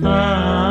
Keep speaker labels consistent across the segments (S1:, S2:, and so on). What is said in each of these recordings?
S1: Ah.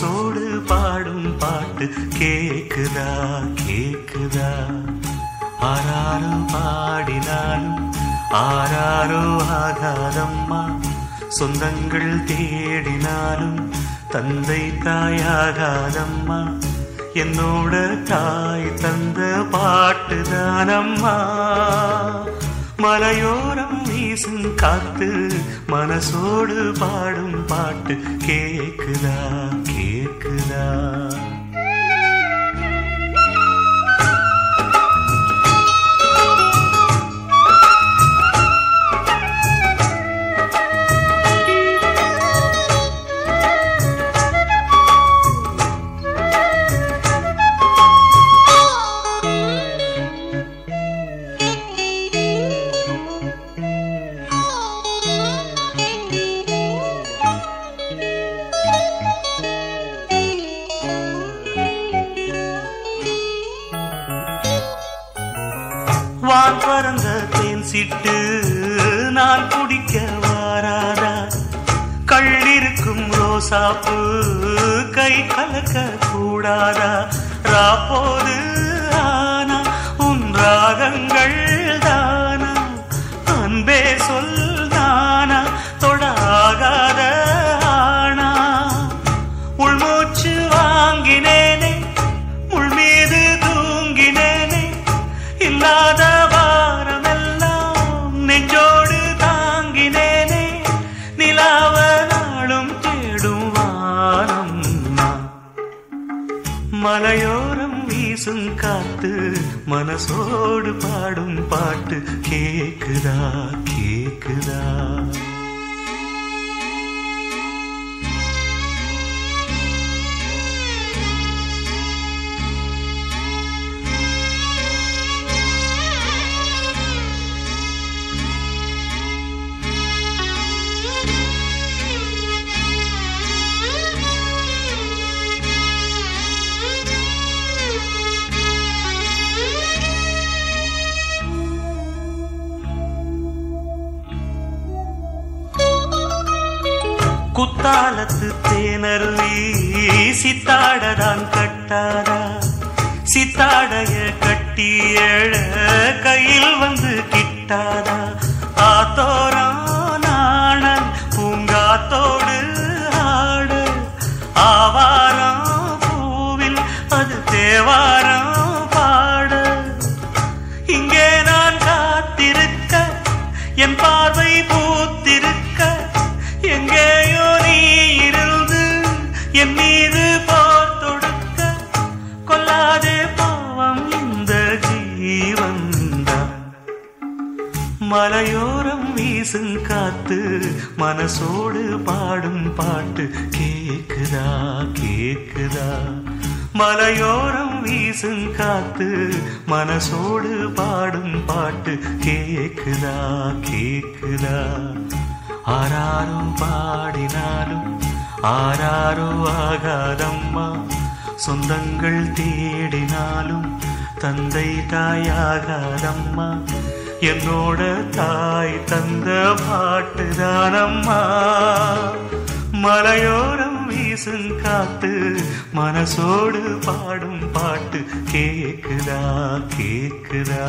S1: மனசோடு பாடும் பாட்டு கேக்குதா கேக்குதா? ஆராரோ பாடினாலும் ஆராரோ ஆகாதம்மா. சொந்தங்கள் தேடினாலும் தந்தை தாயாகாதம்மா. என்னோட தாய் தந்த பாட்டுதானம்மா. மலையோரம் வீசும் காத்து மனசோடு பாடும் பாட்டு கேக்குதா? கேக்குதா விட்டு நான் குடிக்க வாராதா? கள்ளிருக்கும் ரோசாப்பு கை கலக்க கூடாதா? ராப்போது ஆனா உன் ராகங்கள் தானா? அன்பே சொல் மலையோரம் வீசும் காத்து மனசோடு பாடும் பாட்டு கேக்குதா கேக்குதா? தேனருவி சித்தாடதான் கட்டாரா சித்தாடைய கட்டி எழ கையில் வந்து கிட்டாரா ஆத்தோரம் நாணன் பூங்காத்தோடு வீசும் காத்து மனசோடு பாடும் பாட்டு கேக்குதா கேக்குதா? மலையோரம் வீசும் காத்து மனசோடு பாடும் பாட்டு கேக்குதா கேக்குதா? ஆராரும் பாடினாலும் ஆராரோ ஆகாதம்மா. சொந்தங்கள் தேடினாலும் தந்தை தாயாகாதம்மா. என்னோட தாய் தந்த பாட்டு தானம்மா. மலையோரம் வீசும் காத்து மனசோடு பாடும் பாட்டு கேக்குதா கேக்குதா?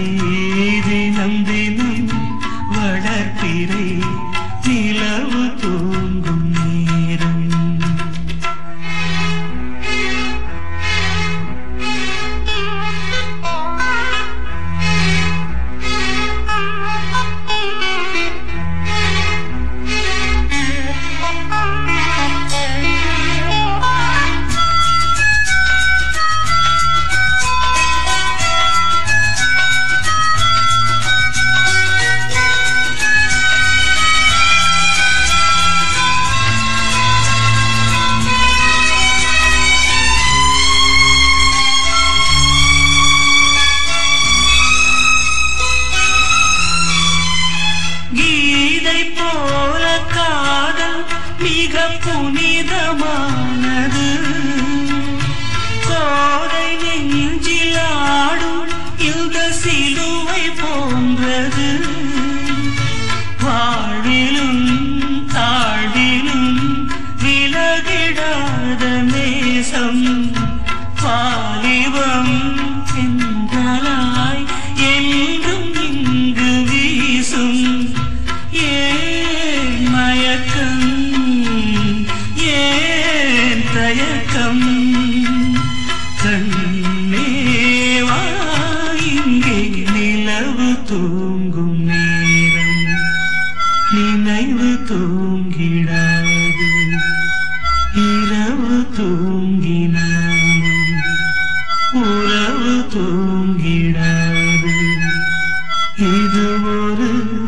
S1: see gidilir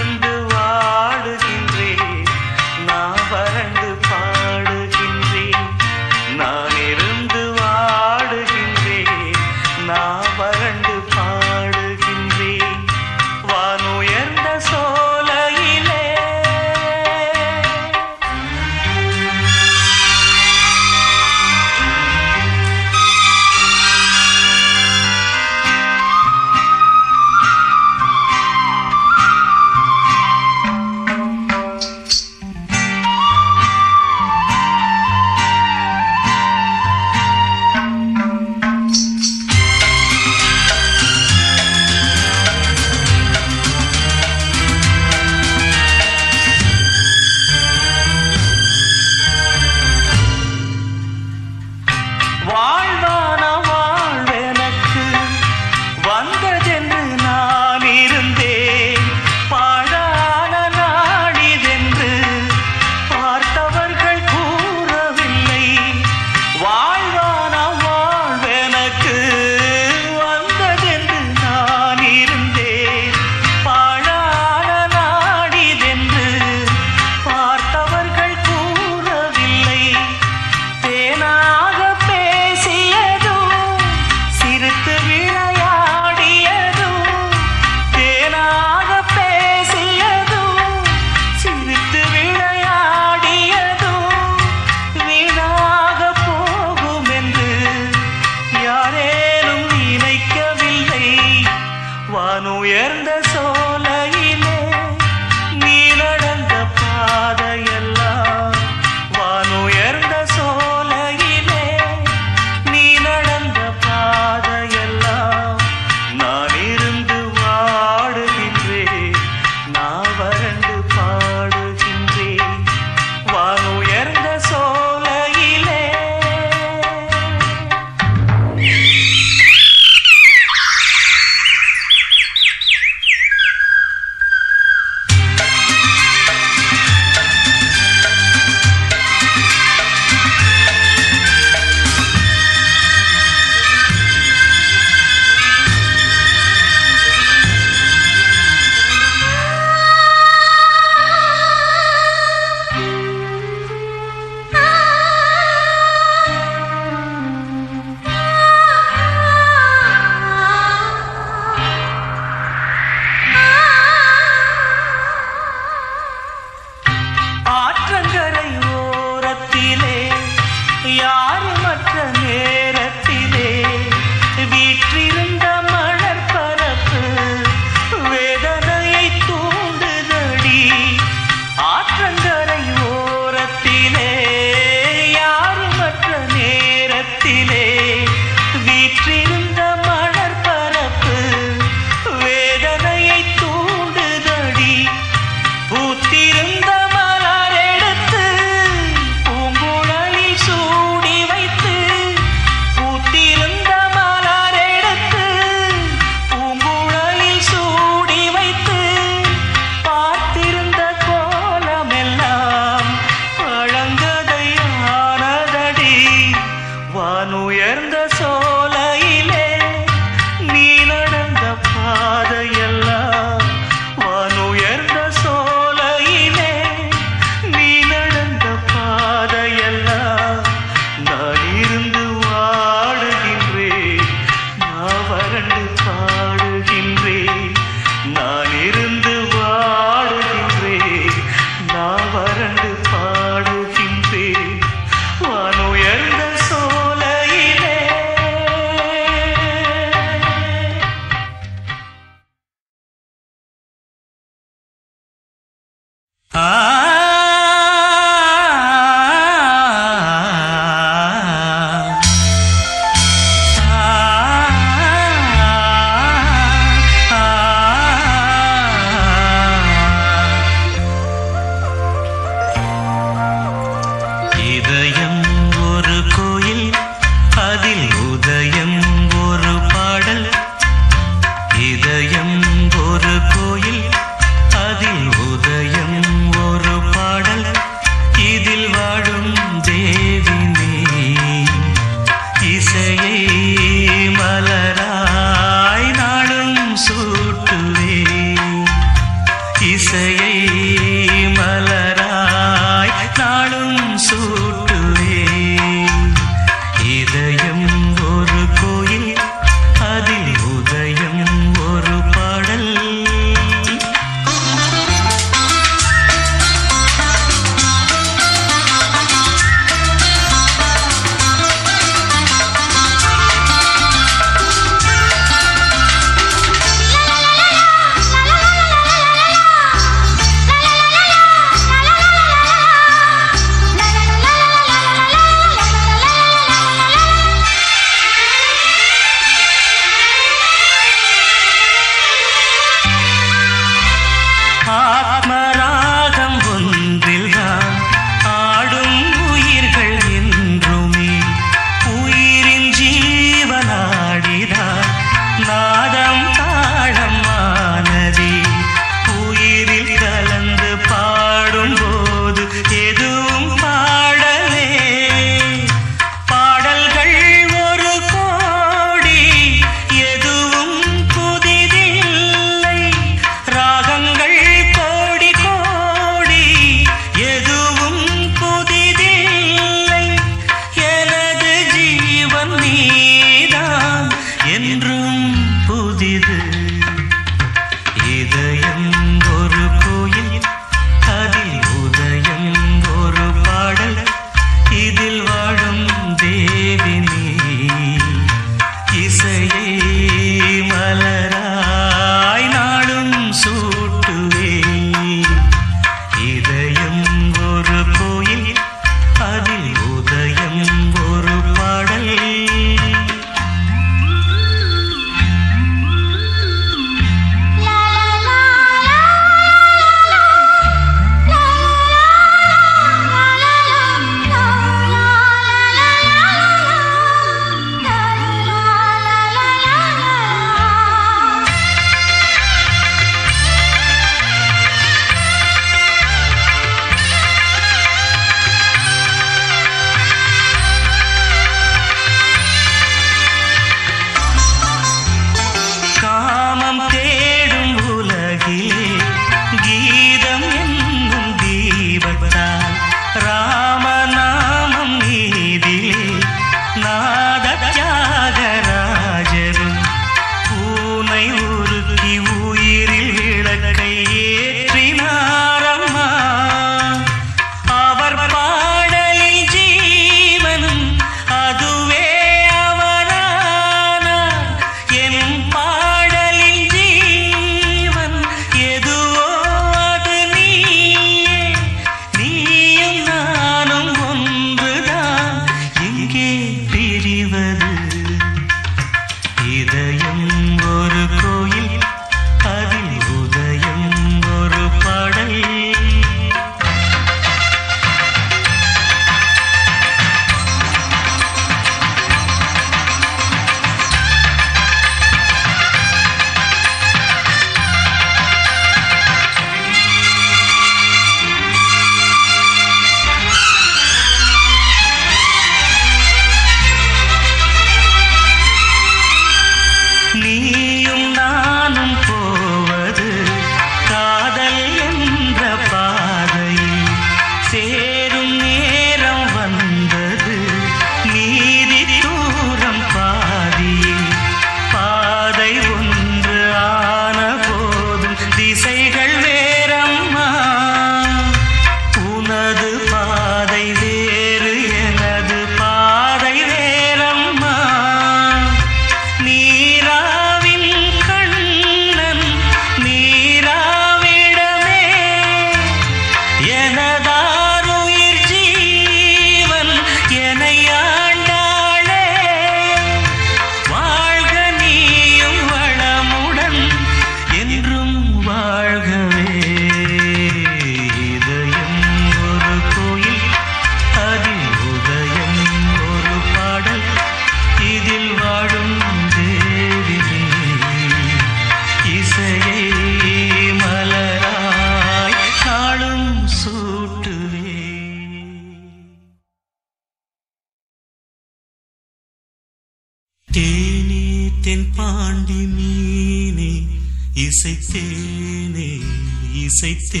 S1: அசைத்தே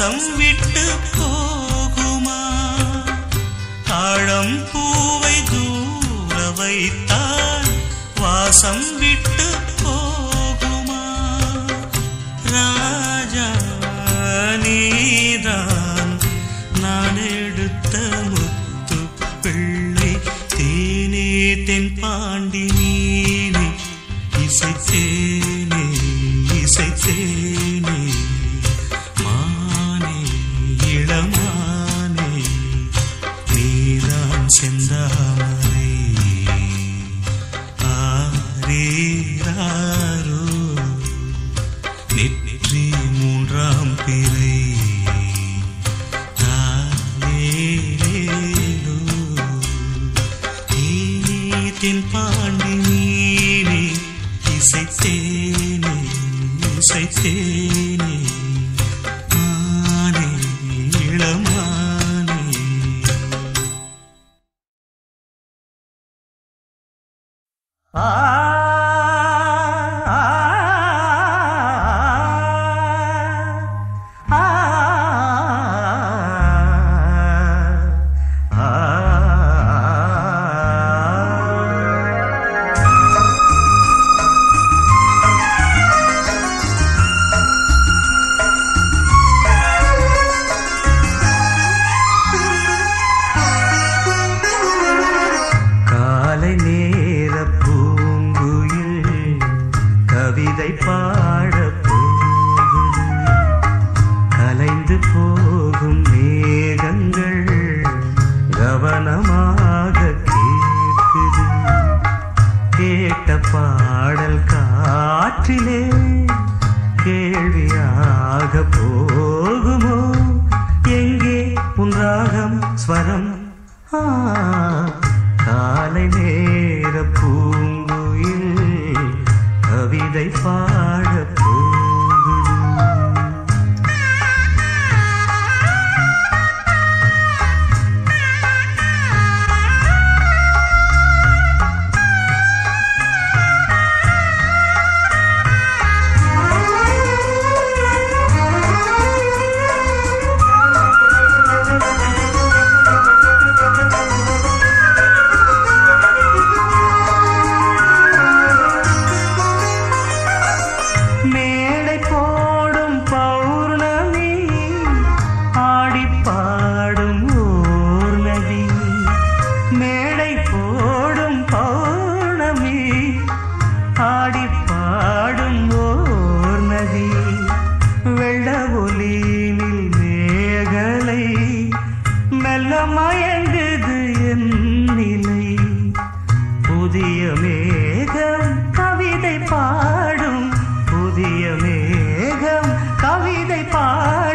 S1: பாசம் விட்டு போகுமா? ஆழம் பூவை தூர வைத்தால் வாசம் விட்டு தயங்குது என் நிலை. புதிய மேகம் கவிதை பாடும். புதிய மேகம் கவிதை பாடும்.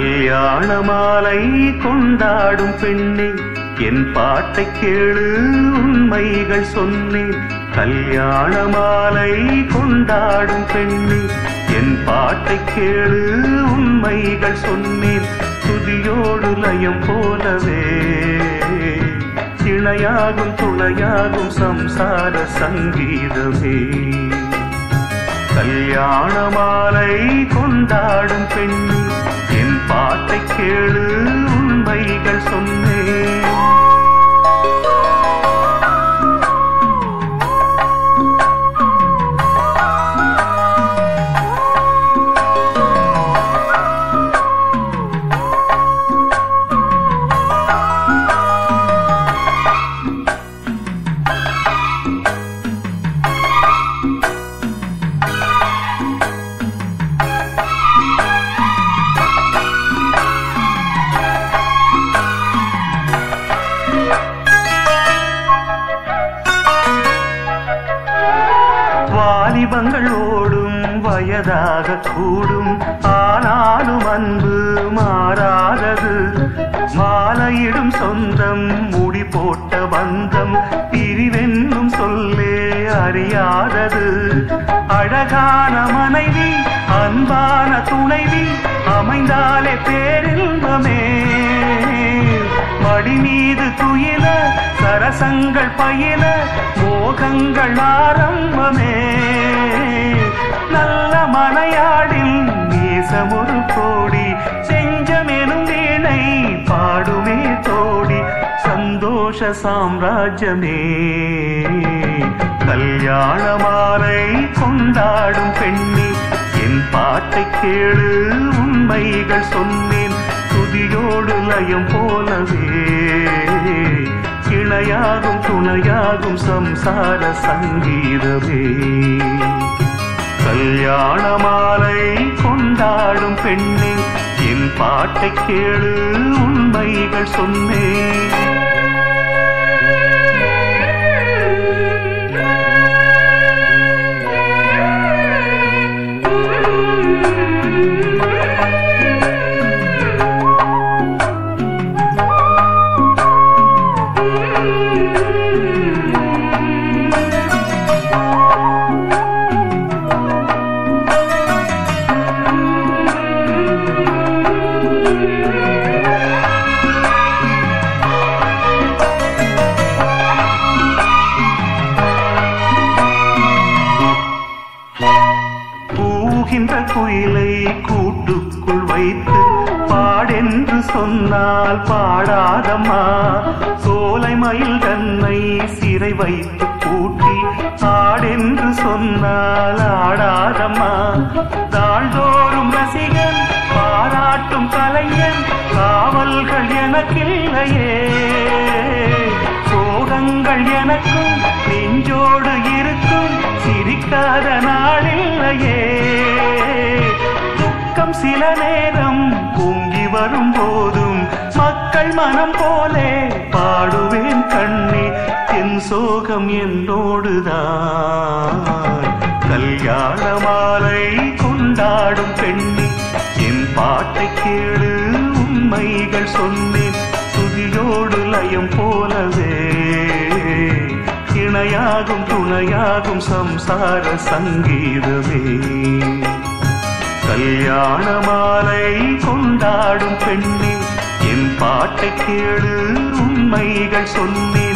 S1: கல்யாண மாலை கொண்டாடும் பெண்ணே என் பாட்டை கேளு உண்மைகள் சொன்னேன் கல்யாண மாலை கொண்டாடும் பெண்ணே என் பாட்டை கேளு உண்மைகள் சொன்னேன் துதியோடு லயம் போலவே இணையாகும் துளையாகும் சம்சார சங்கீதமே. கல்யாண மாலை கொண்டாடும் பெண்ணு பாட்டை கேளு உண்மைகள் சொன்னேன். வயதாக கூடும். ஆனாலும் அன்பு மாறாதது. மாலையிடும் சொந்தம் முடி போட்ட பந்தம் பிரிவென்னும் சொல்லே அறியாதது. அழகான மனைவி அன்பான துணைவி அமைந்தாலே பேரின்பமே. மடி மீது துயில சரசங்கள் பயில மோகங்கள் ஆரம்பமே. நல்ல மனையாடில் நேசமொரு கோடி செஞ்சமெனும் வீணை பாடுமே தோடி சந்தோஷ சாம்ராஜ்யமே. கல்யாண மாலை கொண்டாடும் பெண்ணே என் பாட்டை கேளு உண்மைகள் சொன்னேன் துதியோடு லயம் போலவே. இணையாகும் துணையாகும் சம்சார சங்கீதமே. கல்யாண மாலை கொண்டாடும் பெண்ணே என் பாட்டை கேளு உண்மைகள் சொன்னேன் சொன்னால் பாடாதம்மா. சோலை மயில் தன்னை சிறை வைத்து பூட்டி ஆடென்று சொன்னால் ஆடாதம்மா. தாழ்தோறும் ரசிகன் பாராட்டும் கலைஞன் காவல்கள் எனக்கில்லையே. சோகங்கள் எனக்கும் நெஞ்சோடு இருக்கும் சிரிக்காத நாளில்லையே. துக்கம் சில நேரம் பொங்கி வரும் போதும் மக்கள் மனம் போலே பாடுவேன் கண்ணே என் சோகம் என்னோடுதான். கல்யாண மாலை கொண்டாடும் பெண்ணே என் பாட்டை கேளு உண்மைகள் சொன்னேன் துதியோடு லயம் போலவே. இணையாகும் துணையாகும் சம்சார சங்கீதமே. கல்யாண மாலை கொண்டாடும் பெண்ணே என் பாட்டை கேளு உண்மைகள் சொன்னே.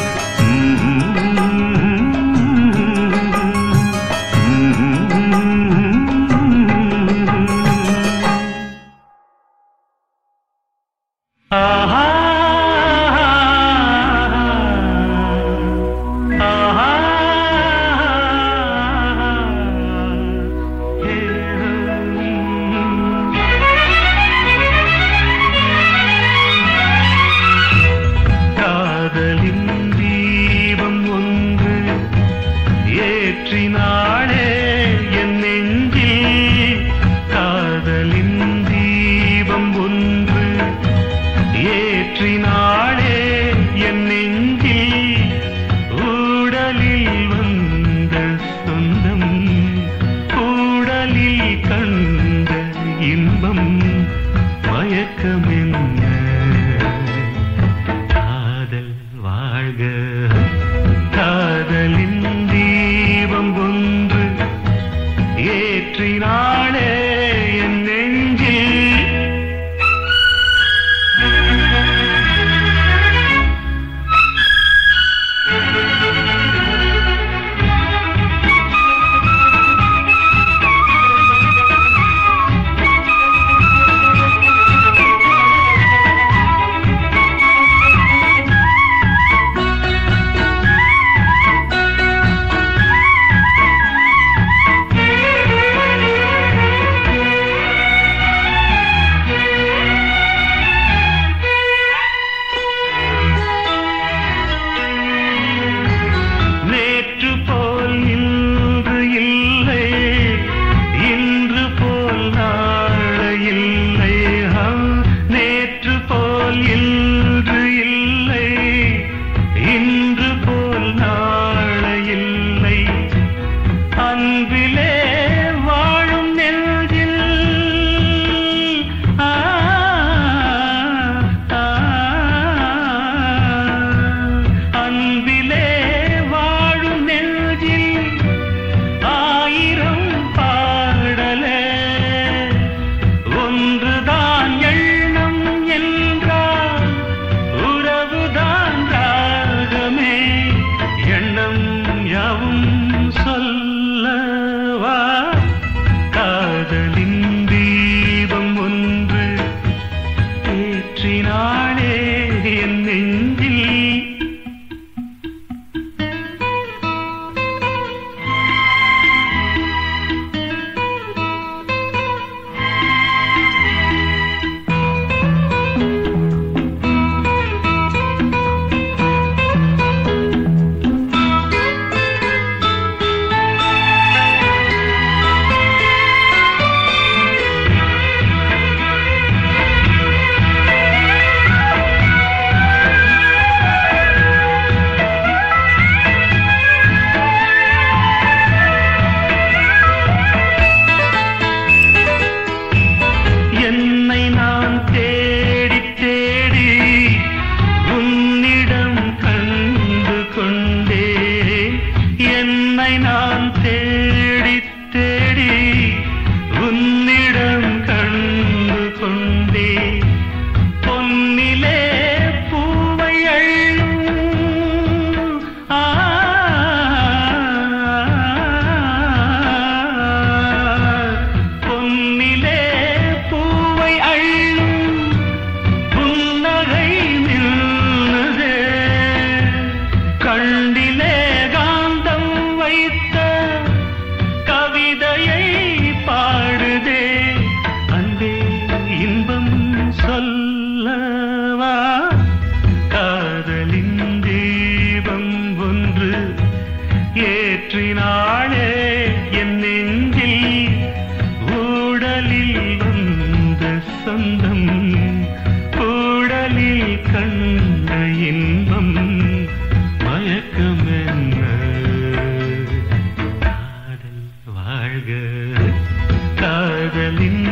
S1: காதலின்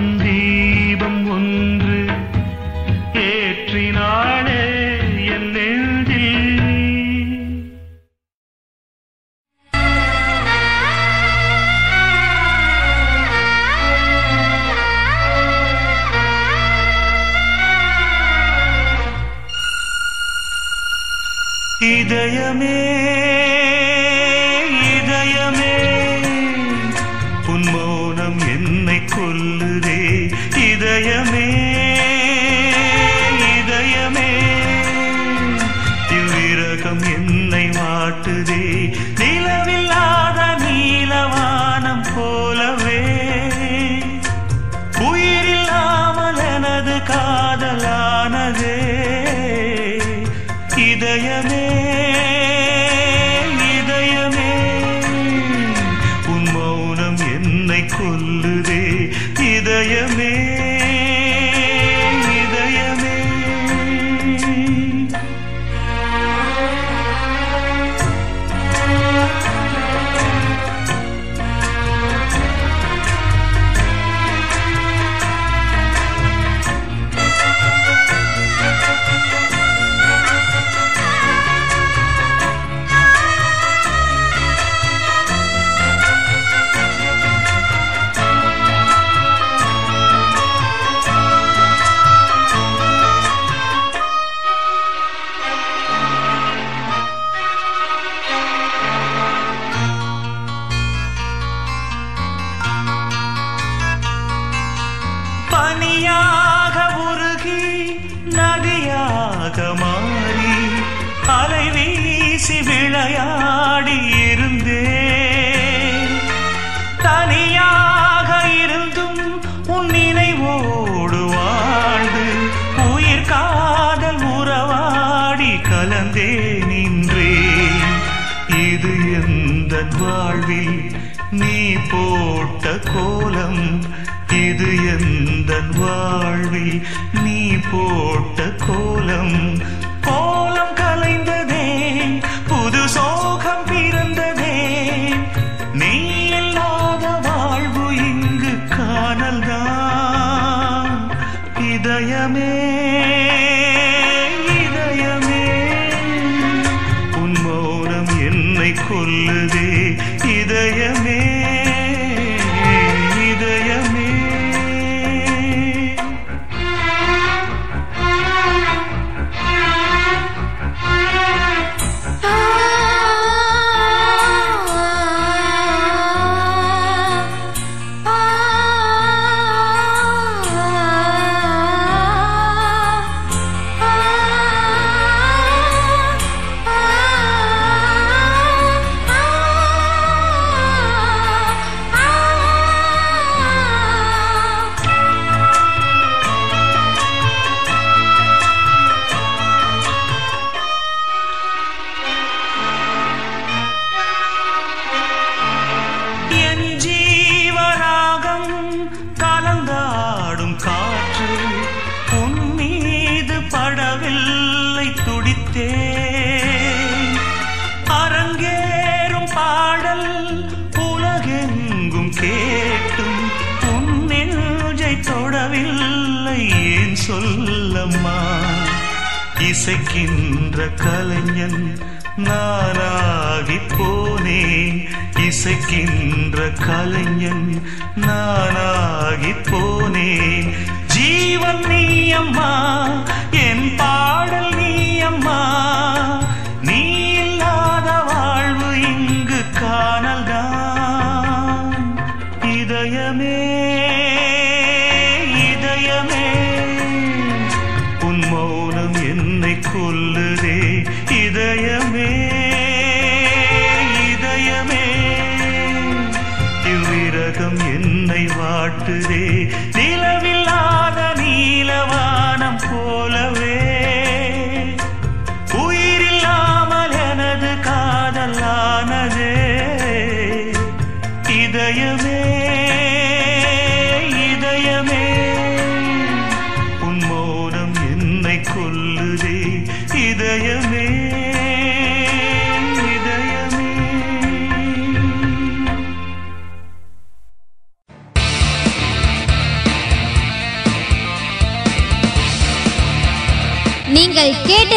S1: பனியாக உருகி நதியாக மாறி அலை வீசி விளையாடி வாழ்வில் நீ போட என்ற கலைஞன் நானாகி போனேன். இசைக்கின்ற கலைஞன் நானாகி போனேன். ஜீவன் நீ அம்மா